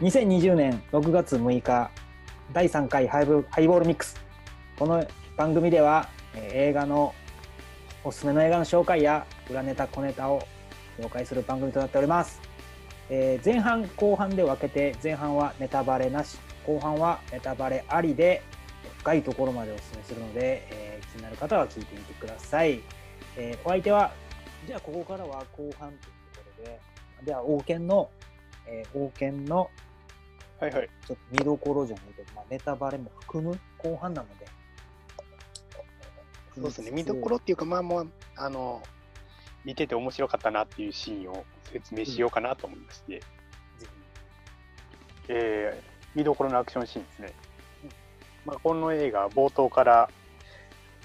2020年6月6日第3回ハイブハイボールミックス。この番組では、えー映画のおすすめの映画の紹介や裏ネタ小ネタを紹介する番組となっております、えー前半後半で分けて前半はネタバレなし後半はネタバレありで深いところまでおすすめするので、えー気になる方は聞いてみてください、えーお相手はじゃあここからは後半というころででは王権の、えー王権のはいはい。ちょっと見どころじゃないけど、まあ、ネタバレも含む後半なので。そうですね。見どころっていうか、まあもう、あの、見てて面白かったなっていうシーンを説明しようかなと思いまして、ぜえー見どころのアクションシーンですね。まあ、この映画、冒頭から、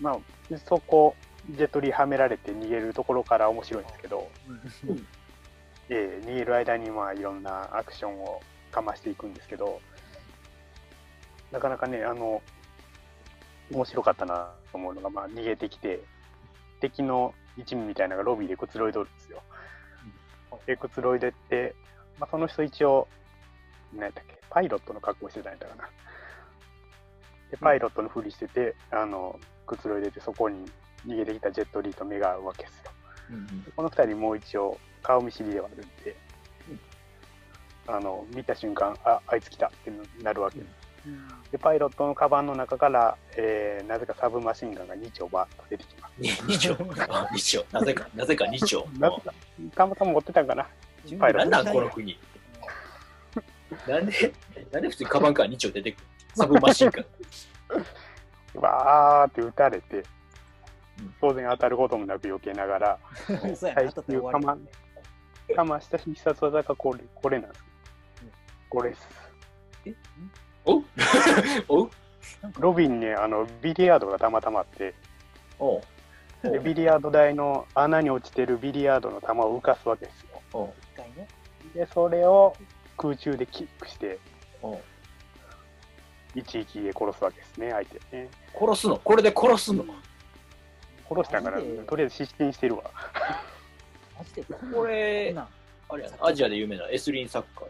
まあ、そこ、ジェットリーはめられて逃げるところから面白いんですけど、ひ えー逃げる間にまあいろんなアクションをかましていくんですけど、なかなかね、あの、面白かったなと思うのが、まあ、逃げてきて、敵の一味みたいなのがロビーでくつろいどるんですよ。で、くつろいでって、まあ、その人一応、何やったっけ、パイロットの格好してたんやったかな。で、パイロットのふりしてて、あの、くつろいでて、そこに逃げてきたジェットリーと目が合うわけですよ。この二人もう一応顔見知りではあるんで、あの見た瞬間ああいつ来たってなるわけです、でパイロットのカバンの中から、えーなぜかサブマシンガンが2丁バーッと出てきます二丁。あ二丁。なぜか、なぜか二丁。なぜかたまたま持ってたんかな？パイロットなんなんこの国。なんで、なんで普通にカバンから二丁出てくる？サブマシンガン。わーって撃たれてうん当然当たることもなく避けながら最終かまかました必殺技がこれこれなんですうんこれです。お？お？ロビンにあのビリヤードがたまたまあって。おでビリヤード台の穴に落ちてるビリヤードの球を浮かすわけですよ。お一回ね。で、それを空中でキックして、お一撃で殺すわけですね、相手ね。殺すの？これで殺すの？殺したから、とりあえず失神してるわ。マジで？ここれんなんあれやな。アジアで有名なエスリンサッカー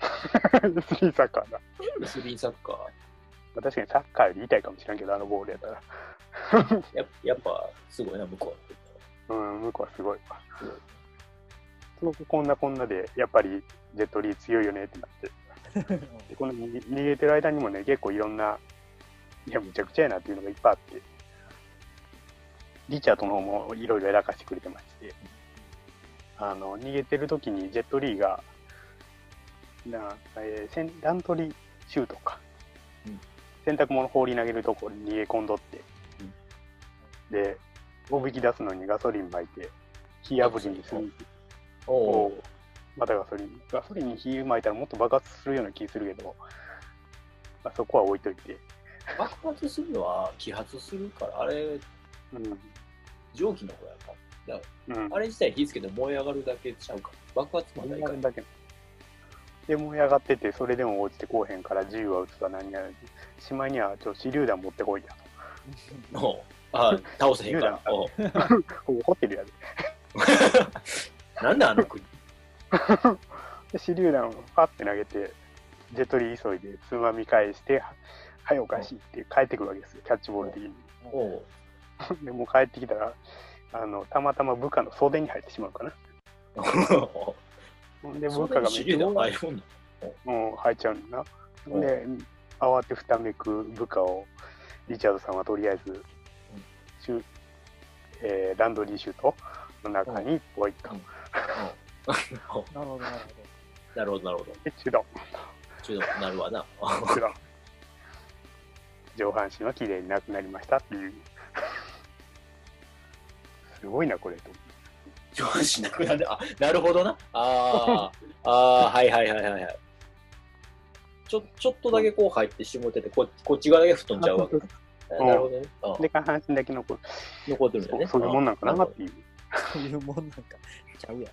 スリーサッカーだ。スリンサッカー。まあ確かにサッカーより痛いかもしれんけど、あのボールやったら。ややっぱ、すごいな、向こうは。うん、向こうはすごいわ。すごくこんなこんなで、やっぱりジェットリー強いよねってなって。でこの逃げ逃げてる間にもね、結構いろんな、いや、むちゃくちゃやなっていうのがいっぱいあって、リチャードの方もいろいろやらかしてくれてまして、あの、逃げてる時にジェットリーが、なえーセンラントリーシュートか、うん洗濯物放り投げるところに逃げ込んどって、で、おびき出すのにガソリン撒いて、火炙りにする。おおおまたガソリン。ガソリンに火撒いたらもっと爆発するような気するけど、まあ、そこは置いといて。爆発するのは揮発するから、あれ、うん。蒸気の方やから。うんらあれ自体火つけて燃え上がるだけちゃうから。爆発ま燃だいかない。え上がるだけ。で、燃え上がってて、それでも落ちてこうへんから、銃は撃つか何やら。しまいには、ちょ、手榴弾持ってこいやおうあ倒せへんから。おホテルやで。なんであの国で、手榴弾をパッて投げて、ジェットリー急いでつまみ返して、はい、おかしいって帰ってくるわけですよ、キャッチボール的に。で、もう帰ってきたら、あの、たまたま部下の袖に入ってしまうかな。で、部下がめっちゃ入っちゃうんだな。うんで、慌てふためく部下を、リチャードさんはとりあえず、シュえーランドリーシュートの中にポイッと。うんなるほど、なる なるほど、なるほど。で、チュドン、ちょっとなるわな。チュドン。上半身は綺麗になくなりましたっていう。すごいな、これと。上半身なくなる。あ、なるほどな。ああ、ああ、はいはいはいはいはい。ちょちょっとだけこう入ってしもてて、ここっち側だけ吹っ飛んじゃうわけ。なるほどね。あで、下半身だけ残る。残ってるんだよね。そういうもんなんかなっていう。そういうもんなんか、ちゃうやん。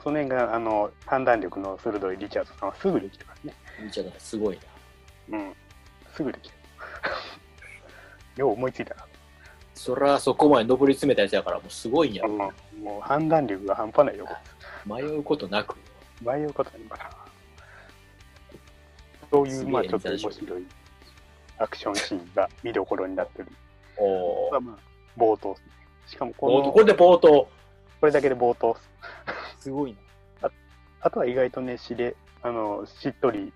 その辺が、あの、判断力の鋭いリチャードさんはすぐできてますね。リチャードさんすごいな。うん。すぐできる。よう思いついたな。そらそこまで上り詰めたやつやからもうすごいんやろ。うんもう判断力が半端ないよ。迷うことなく。ああいうことなのかな。そういう、まあちょっと面白いアクションシーンが見どころになってる。おーまあまあ、冒頭。しかもこの、これで冒頭。これだけで冒頭っす。すごいな。あとは意外とね、しれ、あの、しっとり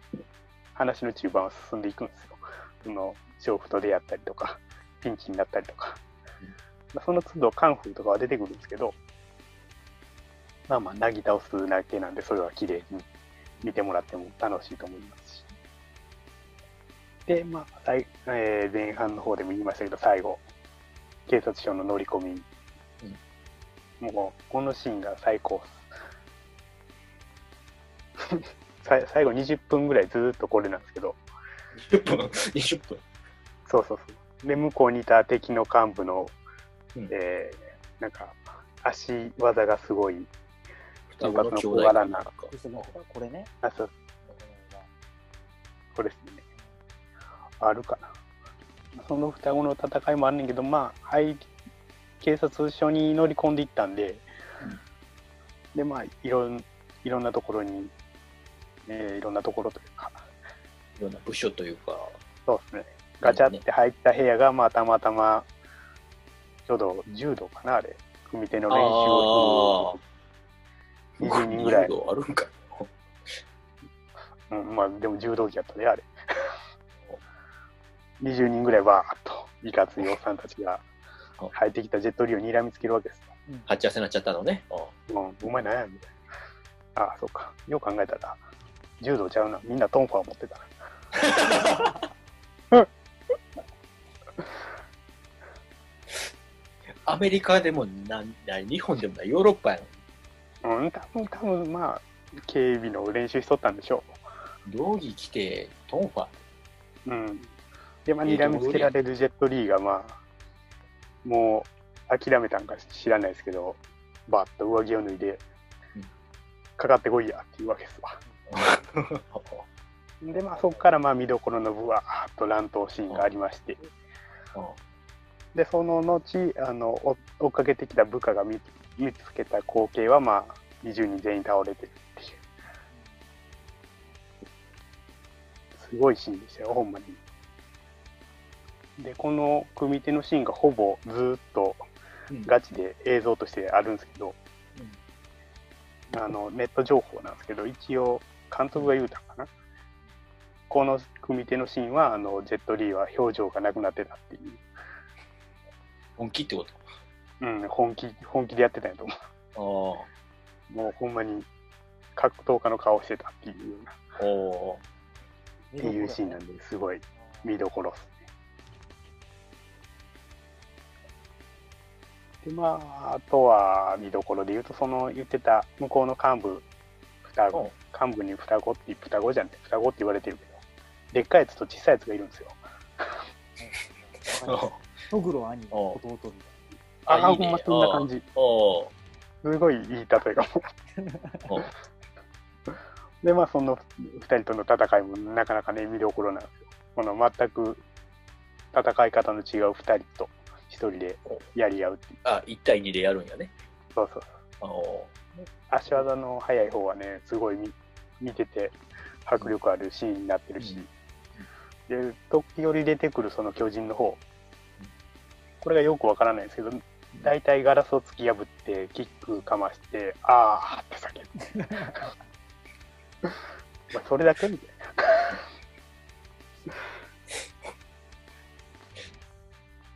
話の中盤は進んでいくんですよ。その、娼婦と出会ったりとか、ピンチになったりとか。まあその都度カンフーとかは出てくるんですけど、まあまあ、なぎ倒すだけなんで、それは綺麗に見てもらっても楽しいと思いますし。で、まあ、最えー前半の方でも言いましたけど、最後、警察署の乗り込み。もう、このシーンが最高っす。さい最後20分ぐらいずーっとこれなんですけど、20分、20分。そうそうそう。で、向こうにいた敵の幹部の、うんえーなんか、足技がすごい、双子の兄弟かなこれね。あ、そう、これですね。あるかな。その双子の戦いもあんねんけど、まあ、はい、警察署に乗り込んでいったんで、で、まあ、いろんいろんなところに、えーいろんなところというか、いろんな部署というか。そうですね。ガチャって入った部屋が、まあ、たまたま、ちょうど柔道かな、あれ。組手の練習をああ。20人ぐらい柔道あるんかい。うん、まあ、でも柔道着やったね、あれ。20人ぐらいバーっと、いかついおっさんたちが入ってきたジェットリーを睨みつけるわけですよ。鉢合わせになっちゃったのね。うん、お前何やみたいな。ああ、そうか。よく考えたら、柔道ちゃうな。みんなトンファー持ってたな。メリカでもなな日本でもないヨーロッパやのうん、多分、多分、まあ、警備の練習しとったんでしょ道着着てトンファ。ーう。うん。で、まあ、睨みつけられるジェットリーが、まあ、もう、諦めたんか知らないですけど、バーッと上着を脱いでうん、かかってこいやっていうわけですわ。で、まあ、そこから、まあ、見どころのぶわーっと乱闘シーンがありまして、で、その後、あの、追追っかけてきた部下が見見つけた光景は、まあ、20人全員倒れてるっていう。すごいシーンでしたよ、ほんまに。で、この組手のシーンがほぼずーっとうんガチで映像としてあるんですけど、あの、ネット情報なんですけど、一応、監督が言うたんかな。この組手のシーンは、あの、ジェットリーは表情がなくなってたっていう。本気ってこうん、本気、本気でやってたんやと思とう。もうほんまに格闘家の顔してたっていうような、ああ。おっていうシーンなんで、すごい見どころっすね。で、まあ、あとは見どころで言うと、その言ってた向こうの幹部、双子、幹部に双子って、双子じゃんね双子って言われてるけど、でっかいやつと小さいやつがいるんですよ。グロ兄お弟みたいああ、いいねほんまそんな感じ。おすごいいい例えが。で、まあ、その2人との戦いもなかなかね、見どころなんですよ。この全く戦い方の違う2人と1人でやり合うっていう。あ、1対2でやるんやね。そうそう。お足技の速い方はね、すごい見見てて迫力あるシーンになってるし、で、時折出てくるその巨人の方、これがよくわからないんですけど、大体ガラスを突き破って、キックかまして、あーって叫ぶ。まあ、それだけみたいな。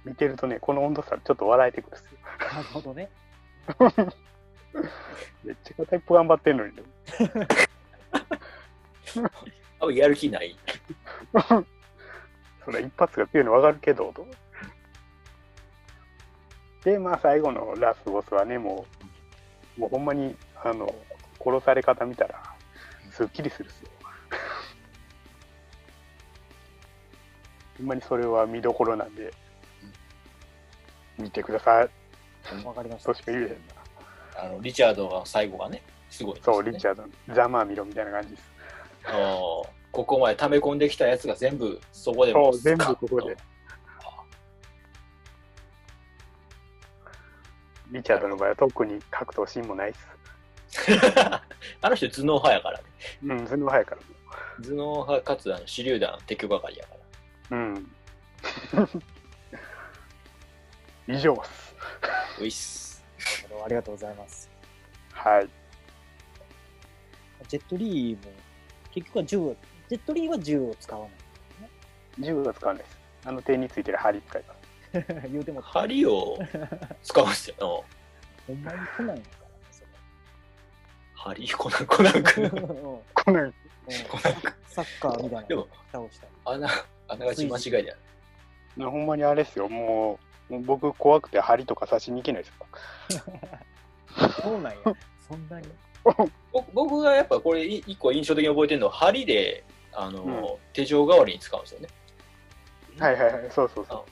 見てるとね、この温度差ちょっと笑えてくるんですよ。な。なるほどね。めっちゃタイプ頑張ってんのにね。あやる気ない。それ一発が強いの分かるけど、と。で、まあ最後のラスボスはね、もう、もうほんまに、あの、殺され方見たら、すっきりするっすよ。ほんまにそれは見どころなんで、見てください。わかりましたと。しか言えへんな。あのリチャードが最後がね、すごい、そう、リチャード、ざまあ見ろみたいな感じです。ド。ここまで溜め込んできたやつが全部そこでもそう、全部ことこで。リチャードの場合は特に格闘シーンもないっす。あの人頭脳派やからね。うん、それも早いから。頭脳派かつあの手榴弾撤去係やから。うん。以上っす。ういっす。なるほどありがとうございます。はい。ジェットリーも、結局は銃を、ジェットリーは銃を使わ銃は使わないです。あの手についてる針使います。ない。言うても、針を使うんすよ。ほんまに来ないのかな、そ君。れ。うんうんこのコナン君。サッカーみたいなでも倒したり。穴、あながち間違いじゃない。ほんまにあれですよ。もう、もう僕怖くて針とか刺しに行けないですよ。そうなんや。そんなに。僕僕がやっぱこれい一個印象的に覚えてるのは針であの、うん手錠代わりに使うんですよね。はいはいはい。そうそうそ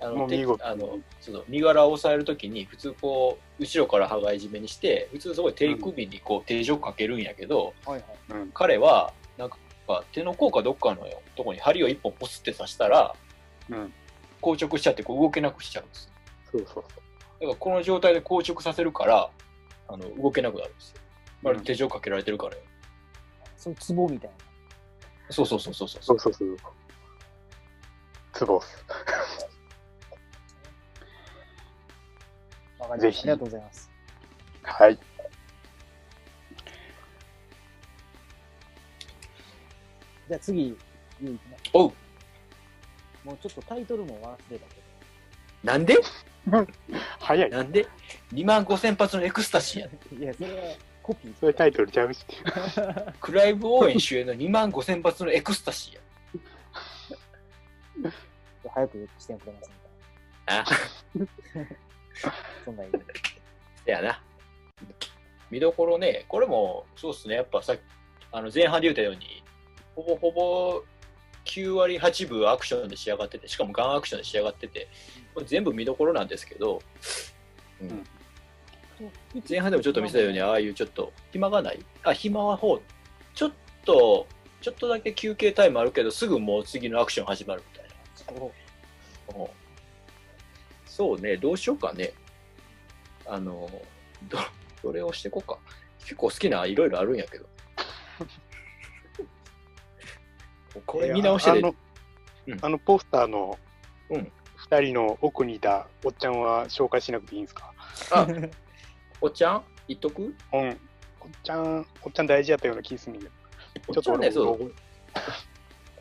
あのあのその身柄を押さえるときに普通こう後ろから羽交い締めにして普通すごい手首にこう手錠かけるんやけど、はいはい。う。うん。彼はなんか手の甲かどっかのとこに針を一本ポスって刺したらうん。硬直しちゃってこう動けなくしちゃうんです。そうそうそう。だからこの状態で硬直させるからあの動けなくなるんですよ。あれ手錠かけられてるからよ。そういうツボみたいな。そうそうそうそうそうそうそうそう。ツボっす。わかりまありがとうございます。はい。じゃあ次、ゆういきます。おうもうちょっとタイトルも忘れたけなんで？早い。なんで ?2 万5千発のエクスタシーやねど。いや、それはコピー。それタイトルちゃうし。クライブ・オーウェン主演の2万5千発のエクスタシーや。早くしてくれませんかあ、そんな意味で。せやな。見どころね、これもそうっすね、やっぱさあの前半で言ったように、ほぼほぼ9割8分アクションで仕上がってて、しかもガンアクションで仕上がってて、これ全部見どころなんですけど、うん前半でもちょっと見せたように、ああいうちょっと暇がない、あ、暇はほう、ちょっと、ちょっとだけ休憩タイムあるけど、すぐもう次のアクション始まるみたいな。そうね、どうしようかね。あの、ど、どれをしていこうか。結構好きないろいろあるんやけど。これ見直してで、あのうんあのポスターのうん2人の奥にいたおっちゃんは紹介しなくていいんですか？あ、おっちゃん？言っとく？うん。おっちゃん、おっちゃん大事やったような気すんねんけど。ちゃんね、そう。う。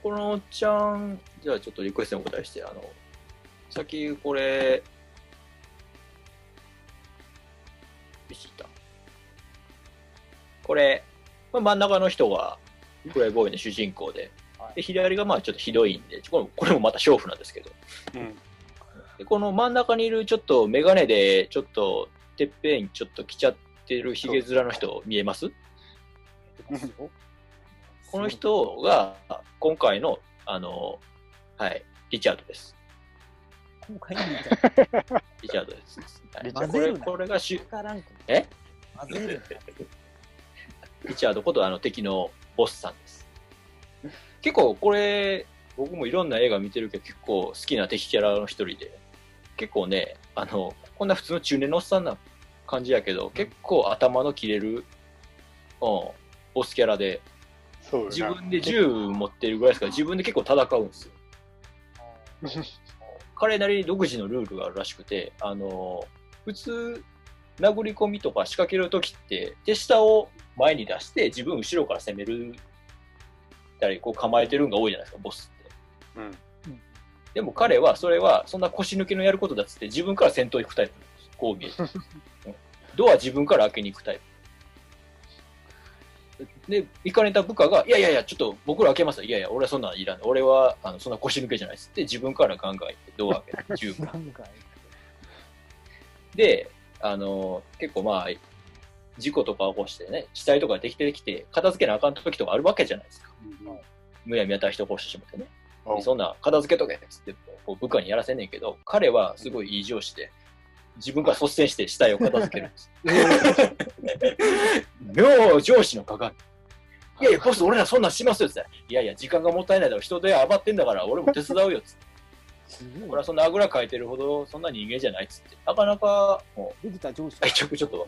このおっちゃん、じゃあちょっとリクエストにお答えして、あの、さっきこれ。これ、まあ真ん中の人が、プレイボーイの主人公で、はいで左がまあちょっとひどいんで、これもこれもまた娼婦なんですけど、うん。でこの真ん中にいるちょっとメガネで、ちょっとてっぺんちょっと来ちゃってるひげ面の人見えます？この人が今回の、あの、はい、リチャードです。今回のみたいな。リチャードです。混ぜるなこれがしわからんくなえ？混ぜるリチャードことあの敵のボスさんです。結構これ、僕もいろんな映画見てるけど、結構好きな敵キャラの一人で、結構ね、あの、こんな普通の中年のおっさんな感じやけど、結構頭の切れる、うん、ボスキャラで、自分で銃持ってるぐらいですから、自分で結構戦うんですよ。彼なりに独自のルールがあるらしくて、あの、普通、殴り込みとか仕掛けるときって、手下を前に出して、自分後ろから攻めるたり、こう構えてるんが多いじゃないですか、ボスって。うん。でも彼は、それは、そんな腰抜けのやることだっつって、自分から先頭行くタイプ。こう見えて。う んドア自分から開けに行くタイプ。で、行かれた部下が、いやいやいや、ちょっと僕ら開けますよ。いやいや、俺はそんなんいらない。俺は、あの、そんな腰抜けじゃないっつって、自分からガンガン行って、ドア開けて、銃ガンガンで、あの、結構まあ、事故とか起こしてね、死体とかできてきて、片付けなあかん時とかあるわけじゃないですか。むやみやたら人殺してしまってね。うんそんな片付けとけっつってこう部下にやらせんねんけど、彼はすごいいい上司で、自分から率先して死体を片付けるんです。妙上司の鏡。いやいや、ボス、俺らそんなんしますよっつって。いやいや、時間がもったいないだろ、人で余ってんだから、俺も手伝うよっつって。俺はそんなあぐらかいてるほど、そんな人間じゃないっつって。なかなか、もう、できた上司愛着ちょっと、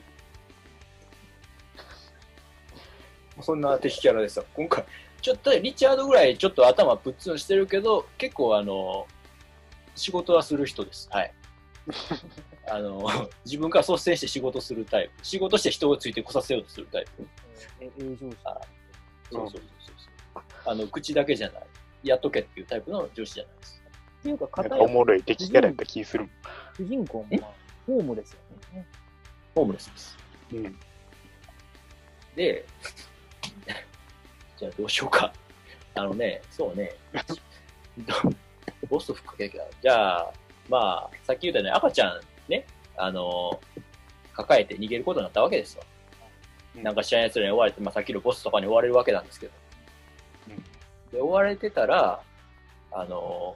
そんな敵キャラですよ。今回、ちょっとリチャードぐらいちょっと頭ぶっつんしてるけど、結構あの、仕事はする人です。はい。あの、自分から率先して仕事するタイプ。仕事して人をついてこさせようとするタイプ。え営業者あそうそうそうそう。あの、口だけじゃない。やっとけっていうタイプの上司じゃないです。っていうか、片やもろい敵キャラやった気する主人公も、まあ、ホームですよね。ホームレスです。うん。で、じゃあどうしようか。あのね、そうね、ボスとふっかけが、じゃあ、まあ、さっき言ったように赤ちゃんね、あの、抱えて逃げることになったわけですよ。うんなんか知らない奴らに追われて、まあ、さっきのボスとかに追われるわけなんですけど。うんで、追われてたら、あの、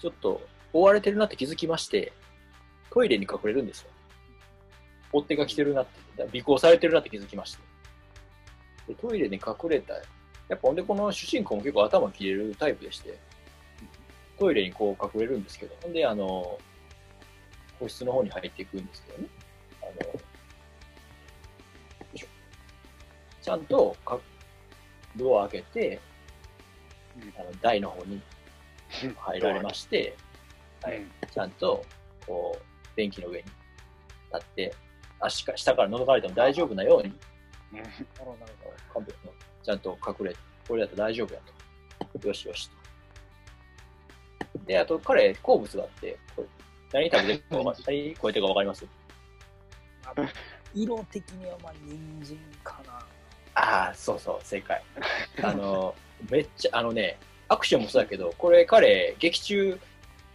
ちょっと追われてるなって気づきまして、トイレに隠れるんですよ。追っ手が来てるなって、尾行されてるなって気づきまして。でトイレに隠れた。やっぱほんでこの主人公も結構頭切れるタイプでして、トイレにこう隠れるんですけど、ほんであの、個室の方に入っていくんですけどね。あの、ちゃんとかドア開けて、あの台の方に入られまして、はいうんちゃんと、こう、便器の上に立って、足か、下から覗かれても大丈夫なように、ちゃんと隠れて、これだと大丈夫やと。よしよしと。で、あと彼、好物があって、何食べてるかわか 何超えてるかわかります？色的には、まあ、人参かな。ああ、そうそう、正解。あの、めっちゃ、あのね、アクションもそうだけど、これ彼、劇中、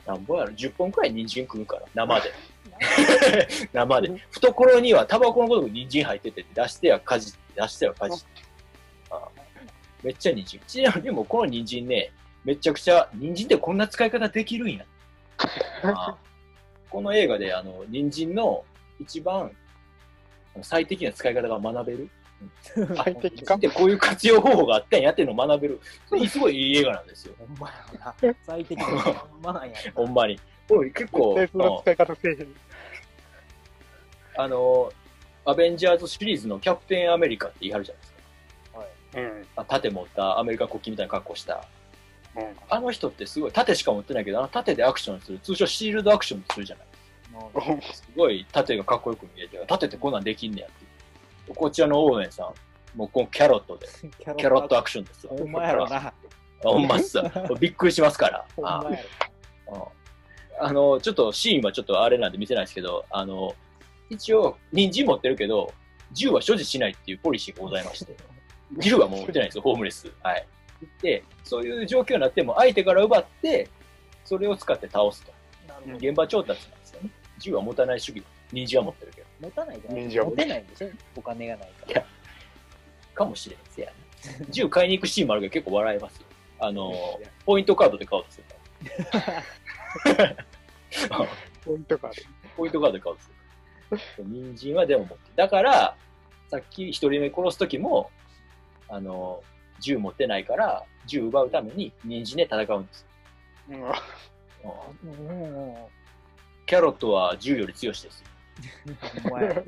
なんぼやろ、10本くらい人参食うから、生で。生で。懐にはタバコのごとく人参入ってて、出してはかじって、出してはかじって。あめっちゃ人参。ちなみにもうこの人参ね、めちゃくちゃ、人参ってこんな使い方できるんや。あこの映画で、あの、人参の一番最適な使い方が学べる。最適か？でこういう活用方法があったんやっていうのを学べる。すごいいい映画なんですよ。ほんまやな。最適なまんまなんやほんまに。結構。あの、アベンジャーズシリーズのキャプテンアメリカって言い張るじゃないですか。はい。うん。あ盾持ったアメリカ国旗みたいな格好した。うん。あの人ってすごい、盾しか持ってないけど、あの盾でアクションする。通称シールドアクションするじゃない。すごい盾がかっこよく見えて、盾ってこんなんできんねやって。こちらのオーウェンさん、もうこのキャロットで、キキャロットアクションですよ。ほんまやろな。あほんまっす。びっくりしますから。ほんまやろ。うんあの、ちょっとシーンはちょっとあれなんで見せないですけど、あの、一応、人参持ってるけど、銃は所持しないっていうポリシーがございまして、銃はもう持ってないんですよ、ホームレス。はい。で、そういう状況になっても、相手から奪って、それを使って倒すと。現場調達なんですよね。銃は持たない主義。人参は持ってるけど。持たないじゃない持てないんでしょお金がないから。かもしれんせやな。銃買いに行くシーンもあるけど、結構笑えますよ。あの、ポイントカードで買おうとするから。ポイントがある。ポイントカードで買うんですよ。人参はでも持ってる。だから、さっき一人目殺すときも、あの、銃持ってないから、銃奪うために人参で戦うんです。キャロットは銃より強しですよ。ほんまやろ。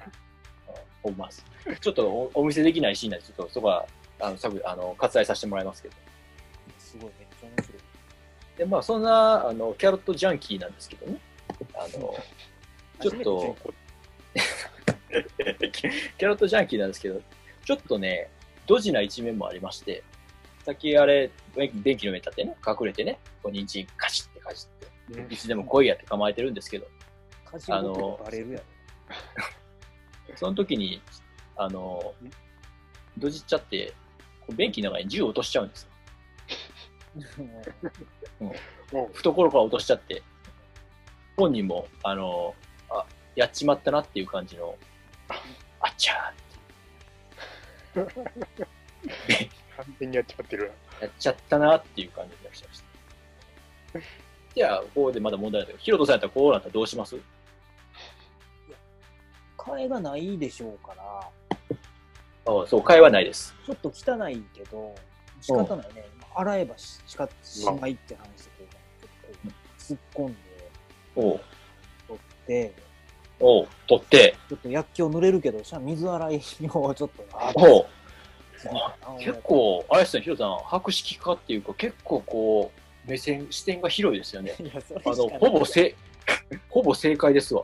ほんまっす。ちょっとおお見せできないシーンなんで、ちょっとそこは、あの、さぶあの割愛させてもらいますけど。すごい、めっちゃ面白い。で、まあ、そんな、あの、キャロットジャンキーなんですけどね。あの、ちょっと、キャロットジャンキーなんですけど、ちょっとね、ドジな一面もありまして、さっきあれ、電気の上に立ってね、隠れてね、こう人参カチッてかじって、いつでも来いやって構えてるんですけど、家事ごとバレるや その時に、あの、ドジっちゃって、こう便器の中に銃を落としちゃうんですよ。ろ。も懐から落としちゃって、本人も、あの、あ、やっちまったなっていう感じの、あっちゃう 完全にやっちまってるー、やっちゃったなっていう感じでいらっしゃいました。じゃあ、ここでまだ問題ないけど、ヒロトさんやったらこうなったらどうします？替えがないでしょうから、あそう、会話ないです。ちょっと汚いけど、仕方ないね。洗えばししかしないって話で突っ込んで、取って、おう取って、ちょっと薬莢濡れるけど、水洗いをちょっとな。お結構、あれですね、ヒロさん、博識家っていうか、結構こう、目線、視点が広いですよね。あの、ほぼせ、ほぼ正解ですわ。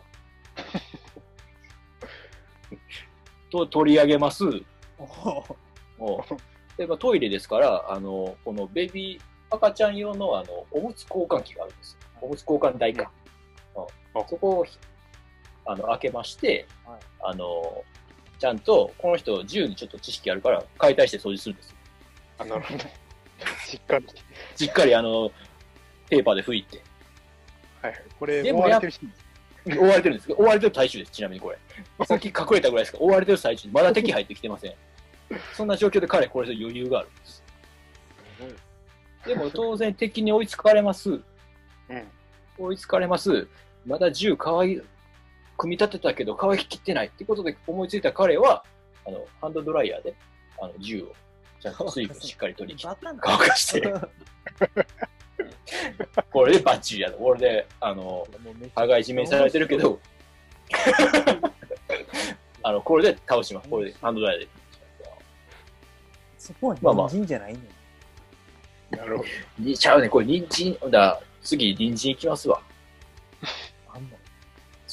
と取り上げます。おでまあ、トイレですから、あの、このベビー、赤ちゃん用のあの、おむつ交換器があるんですよ。おむつ交換台か。うんそこを、あの、開けまして、はいあの、ちゃんと、この人、自由にちょっと知識あるから、解体して掃除するんですよ。あなるほど。しっかり。しっかり、あの、ペーパーで拭いて。はいはい。これ、でも覆われてるし。追われてるんですけど、追われてる最中です、ちなみにこれ。さっき隠れたぐらいですか？ら、追われてる最中で、まだ敵入ってきてません。そんな状況で彼、これで余裕があるんです。でも当然敵に追いつかれます。うん。追いつかれます。まだ銃乾い、組み立てたけど乾ききってないってことで思いついた彼は、あの、ハンドドライヤーで、あの、銃をちゃんと水分しっかり取り切って乾かして、これでバッチリやる。これで、あの、もうめっちゃ羽がいじめにされてるけど、あの、これで倒します。これで、ハンドドライヤーで。そこはまあまあ人参じゃないねん。なるほど。に ちゃうね、これ、人参、だ、次、人参いきますわ。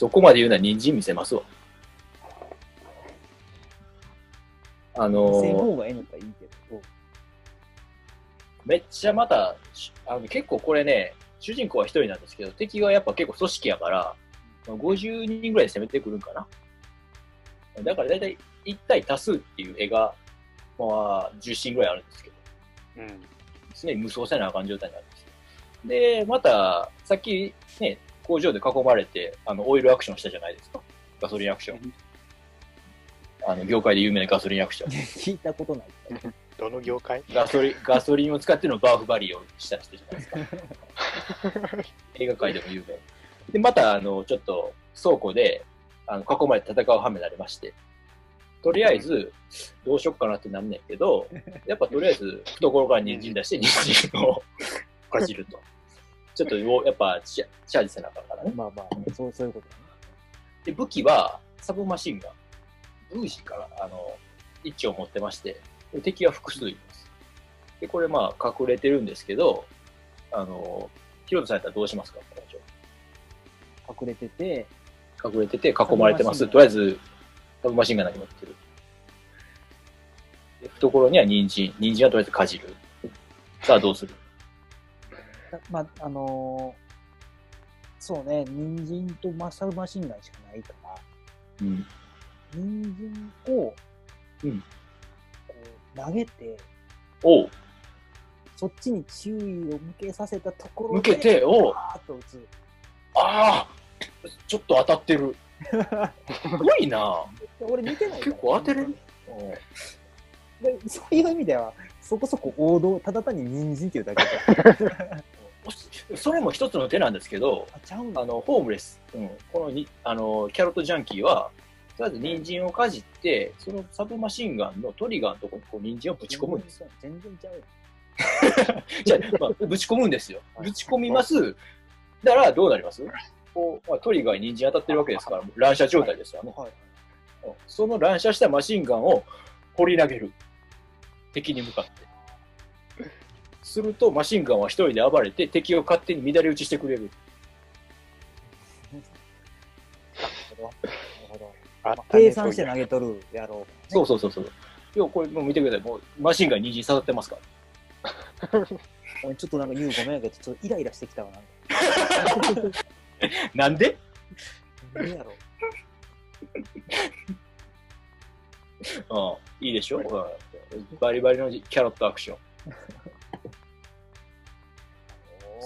そこまで言うなら人参見せますわ。あのー方がええのかいいけど。めっちゃまた、しあの結構これね、主人公は一人なんですけど、敵がやっぱ結構組織やから、50人ぐらいで攻めてくるんかな。だから大体1対多数っていう絵が、まあ、10シーンぐらいあるんですけど、うん。常に無双せなあかん状態になるんですよ。で、また、さっきね、工場で囲まれて、あの、オイルアクションしたじゃないですか。ガソリンアクション。あの、業界で有名なガソリンアクション。聞いたことない。どの業界？ガソリン、ガソリンを使ってのバーフバリーをした人じゃないですか。映画界でも有名。で、また、あの、ちょっと、倉庫で、あの、囲まれて戦う羽目になりまして、とりあえず、どうしよっかなってなんねんけど、やっぱとりあえず、懐から人参出して、人参をかじると。ちょっと、やっぱチャ、チャージせなあかんからね。まあまあ、そうそういうことね。で、武器は、サブマシンガン。ブーシーから、あの、一丁持ってまして、敵は複数います。で、これまあ、隠れてるんですけど、あの、ヒロトさんやったらどうしますか？この状隠れてて、況隠れてて囲まれてます。とりあえず、サブマシンガン投げ持ってる？で懐には人参。人参はとりあえずかじる。さあ、どうする？まあ、あのーそうね、人参とマサルマシンガンしかないから、うん。人参を、うんこう投げて、おうそっちに注意を向けさせたところで、向けて、お。ああちょっと当たってる。すごいな俺見てない結構当てれる？そういう意味では、そこそこ王道、ただ単に人参っていうだけで。それも一つの手なんですけど、あ。の、ホームレス、うん、このに、あの、キャロットジャンキーは、とりあえず人参をかじって、そのサブマシンガンのトリガーのところにこう人参をぶち込むんですよ。全然ちゃうよ。じゃあ、まあ、ぶち込むんですよ。ぶち込みます。だから、どうなります？こう、まあ、トリガーに人参当たってるわけですから、乱射状態ですよね。はい。うんその乱射したマシンガンを掘り投げる。敵に向かって。すると、マシンガンは一人で暴れて、敵を勝手に乱れ打ちしてくれる。計算して投げとるやろう。そうそうそうそう。いや、これもう見てください。もうマシンガンに人参刺さってますから。俺ちょっとなんか言うごめんやけど、ちょっとイライラしてきたわ。なんか なんで？何やろう ん、いいでしょ、うんバリバリのキャロットアクション。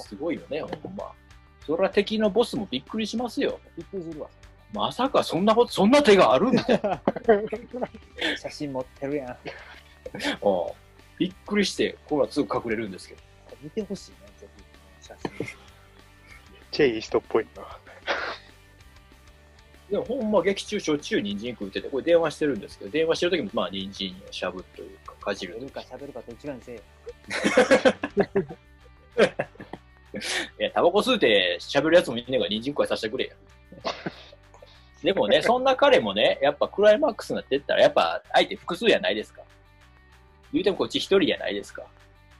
すごいよね、ほんま。それは敵のボスもびっくりしますよ。びっくりするわ。まさかそんなこと、そんな手があるみたいな。写真持ってるやん。うんびっくりして、これはすぐ隠れるんですけど。見てほしいね、ぜひ。写真。チェイストっぽいな。でもほんま劇中しょっちゅう人参食うてて、これ電話してるんですけど、電話してる時もまあ人参をしゃぶというか、かじる喋るか喋るかどっちかにせえよ。いや、タバコ吸うてしゃべるやつもいんねえから人参食わさせてくれや。でもね、そんな彼もね、やっぱクライマックスになってったら、やっぱ相手複数やないですか。言うてもこっち一人やないですか。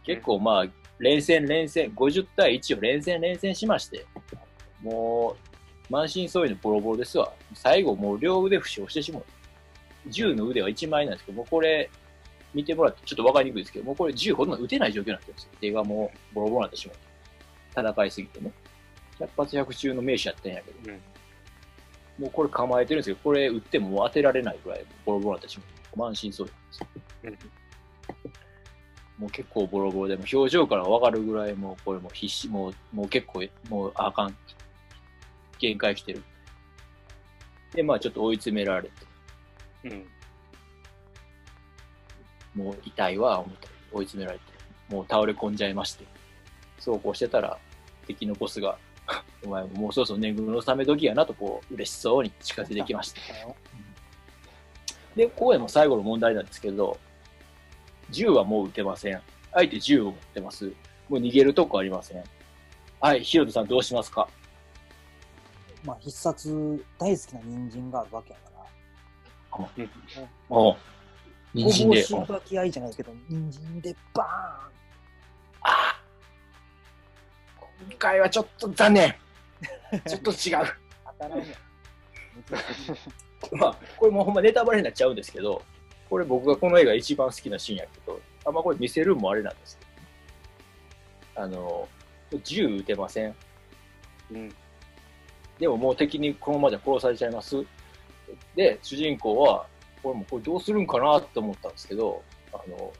結構まあ、連戦連戦、50対1を連戦連戦しまして、もう、満身創痍のボロボロですわ。最後もう両腕負傷してしまう。銃の腕は1枚なんですけど、もうこれ、見てもらってちょっとわかりにくいですけど、もうこれ銃ほとんど撃てない状況になってるんですよ。手がもうボロボロになってしまう。戦いすぎてね。100発100中の名手やったんやけど、うんもうこれ構えてるんですけど、これ撃っても当てられないぐらいボロボロになってし。満身創痍なんですよ。もう結構ボロボロで、もう表情からわかるぐらい、もうこれもう必死、もうもう結構、もうあかん。限界来てる。で、まあちょっと追い詰められて、うん。もう痛いわ、思った追い詰められて、もう倒れ込んじゃいまして、そうこうしてたら、敵のボスが、お前もうそろそろ年貢のため時やなと、こう、嬉しそうに近づいてきました。で、ここでも最後の問題なんですけど、銃はもう撃てません。相手銃を持ってます。もう逃げるとこありません。はい、ヒロトさんどうしますか？まあ、必殺、大好きな人参があるわけやから。おう人参で。うんごぼうしばき合いじゃないけど、人参でバあ今回はちょっと残念。ちょっと違う。まあ、これもうほんまネタバレになっちゃうんですけど、これ僕がこの映画一番好きなシーンやけど、あんまこれ見せるんもあれなんですけど、あの、銃撃てません。うん。でももう敵にこのままじゃ殺されちゃいます。で、主人公は、これもうこれどうするんかなって思ったんですけど、あの、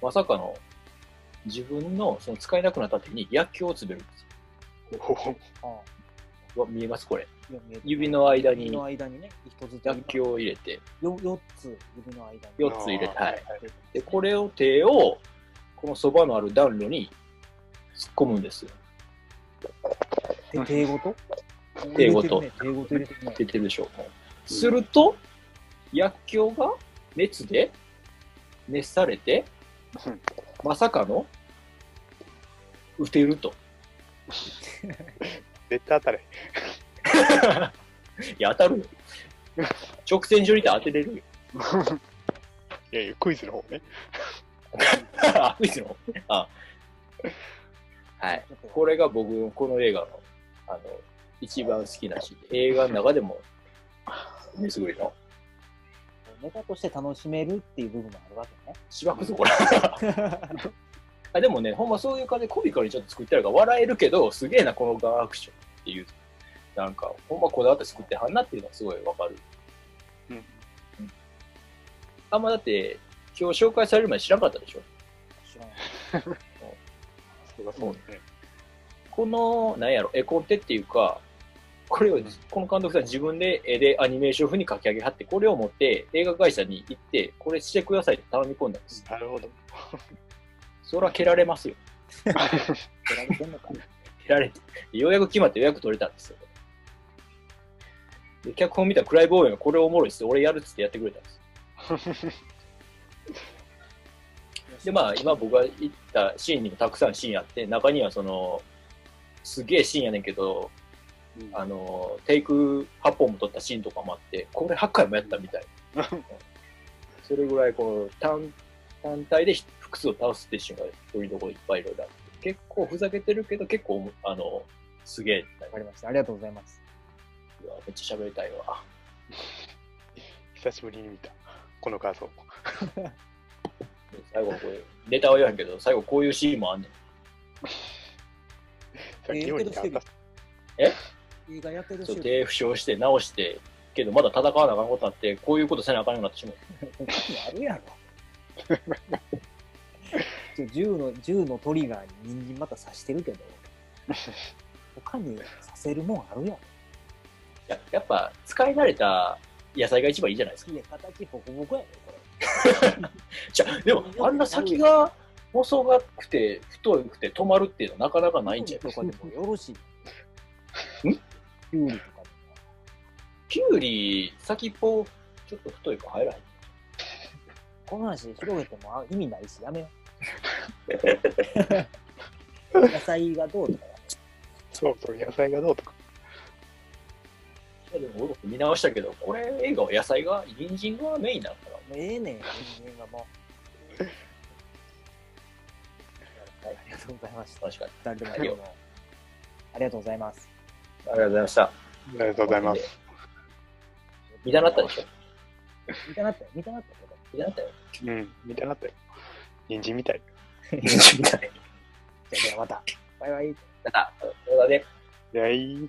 まさかの自分のその使えなくなった手に薬莢を詰めるんです。うわ見えますこれ。指の間に指の間にね、一つ薬莢を入れて、よ4つ指の間に。4つ入れて、はい。で、これを手を、このそばのある暖炉に突っ込むんですよ。で手ごと？手ごと手ごと入れてるね。出てるでしょう。すると、薬莢が熱で熱されてうん、まさかの撃てると。絶対当たれ。いや、当たるよ。直線上にいたら当てれるよ。いやいや、クイズの方ね。あ、クイズのあ。はい。これが僕のこの映画の、あの、一番好きなシーンで映画の中でも、目すぐりの？ネタとして楽しめるっていう部分もあるわけね。しばくぞ、これ。あでもね、ほんまそういう感じでコミカルにちょっと作ってあるから笑えるけど、すげえな、このガンアクションっていう。なんか、ほんまこだわって作ってはんなっていうのはすごいわかる。うん。あんまだって、今日紹介される前知らなかったでしょ？知らない。そうだそうね。この、なんやろ、絵コンテっていうか、これを、この監督さん自分で絵でアニメーション風に書き上げはって、これを持って映画会社に行って、これしてくださいって頼み込んだんです。なるほど。それは蹴られますよ。選べてんのかな蹴られて、ようやく決まって予約取れたんですよ。で、脚本見たクライボーイがこれおもろいっす。俺やるっつってやってくれたんです。で、まあ、今僕が言ったシーンにもたくさんシーンあって、中にはその、すげえシーンやねんけど、あの、テイク8本も撮ったシーンとかもあって、これ8回もやったみたい。それぐらいこう単単体で複数を倒すっていうシーンがそういうところいっぱいいろいろあって、結構ふざけてるけど、結構、あの、すげえ、わかりました。ありがとうございます。うわめっちゃ喋りたいわ。久しぶりに見た。この画像。で最後これ、ネタは言わへんけど、最後こういうシーンもあんねん。さっきようにあった。映画やってるそうし、手負傷して直して、けどまだ戦わなあかんことあって、こういうことせなあかんようになってしまう。あるやろ。ちょ銃の銃のトリガーに人参また刺してるけど、他に刺せるもんあるやろ。ややっぱ、使い慣れた野菜が一番いいじゃないですか。いや、形ボコボコやで、こ じゃあでも、あんな先が細がくて、太くて止まるっていうのはなかなかれ。ないんじゃない？とかでもよろしい。ん？キュウリとかでも。キュウリ、先っぽ、ちょっと太いから入らへん？この話広げてもあ意味ないし、やめよう。野菜がどうとかそうそう、野菜がどうとか。いやでも見直したけど、これ映画は野菜が、人参がメインなのかなもうええねん、人間がもう。はいありがとうございました。確かに。二人ともどうもありがとうございます。ありがとうございました。ありがとうございます。見たなったでしょ見たなったよ、見たなったけど。見たなったよ。うん、見たなったよ。人参みたい。見たね。じゃあではまた。バイバイ。また、動画で。いやいい。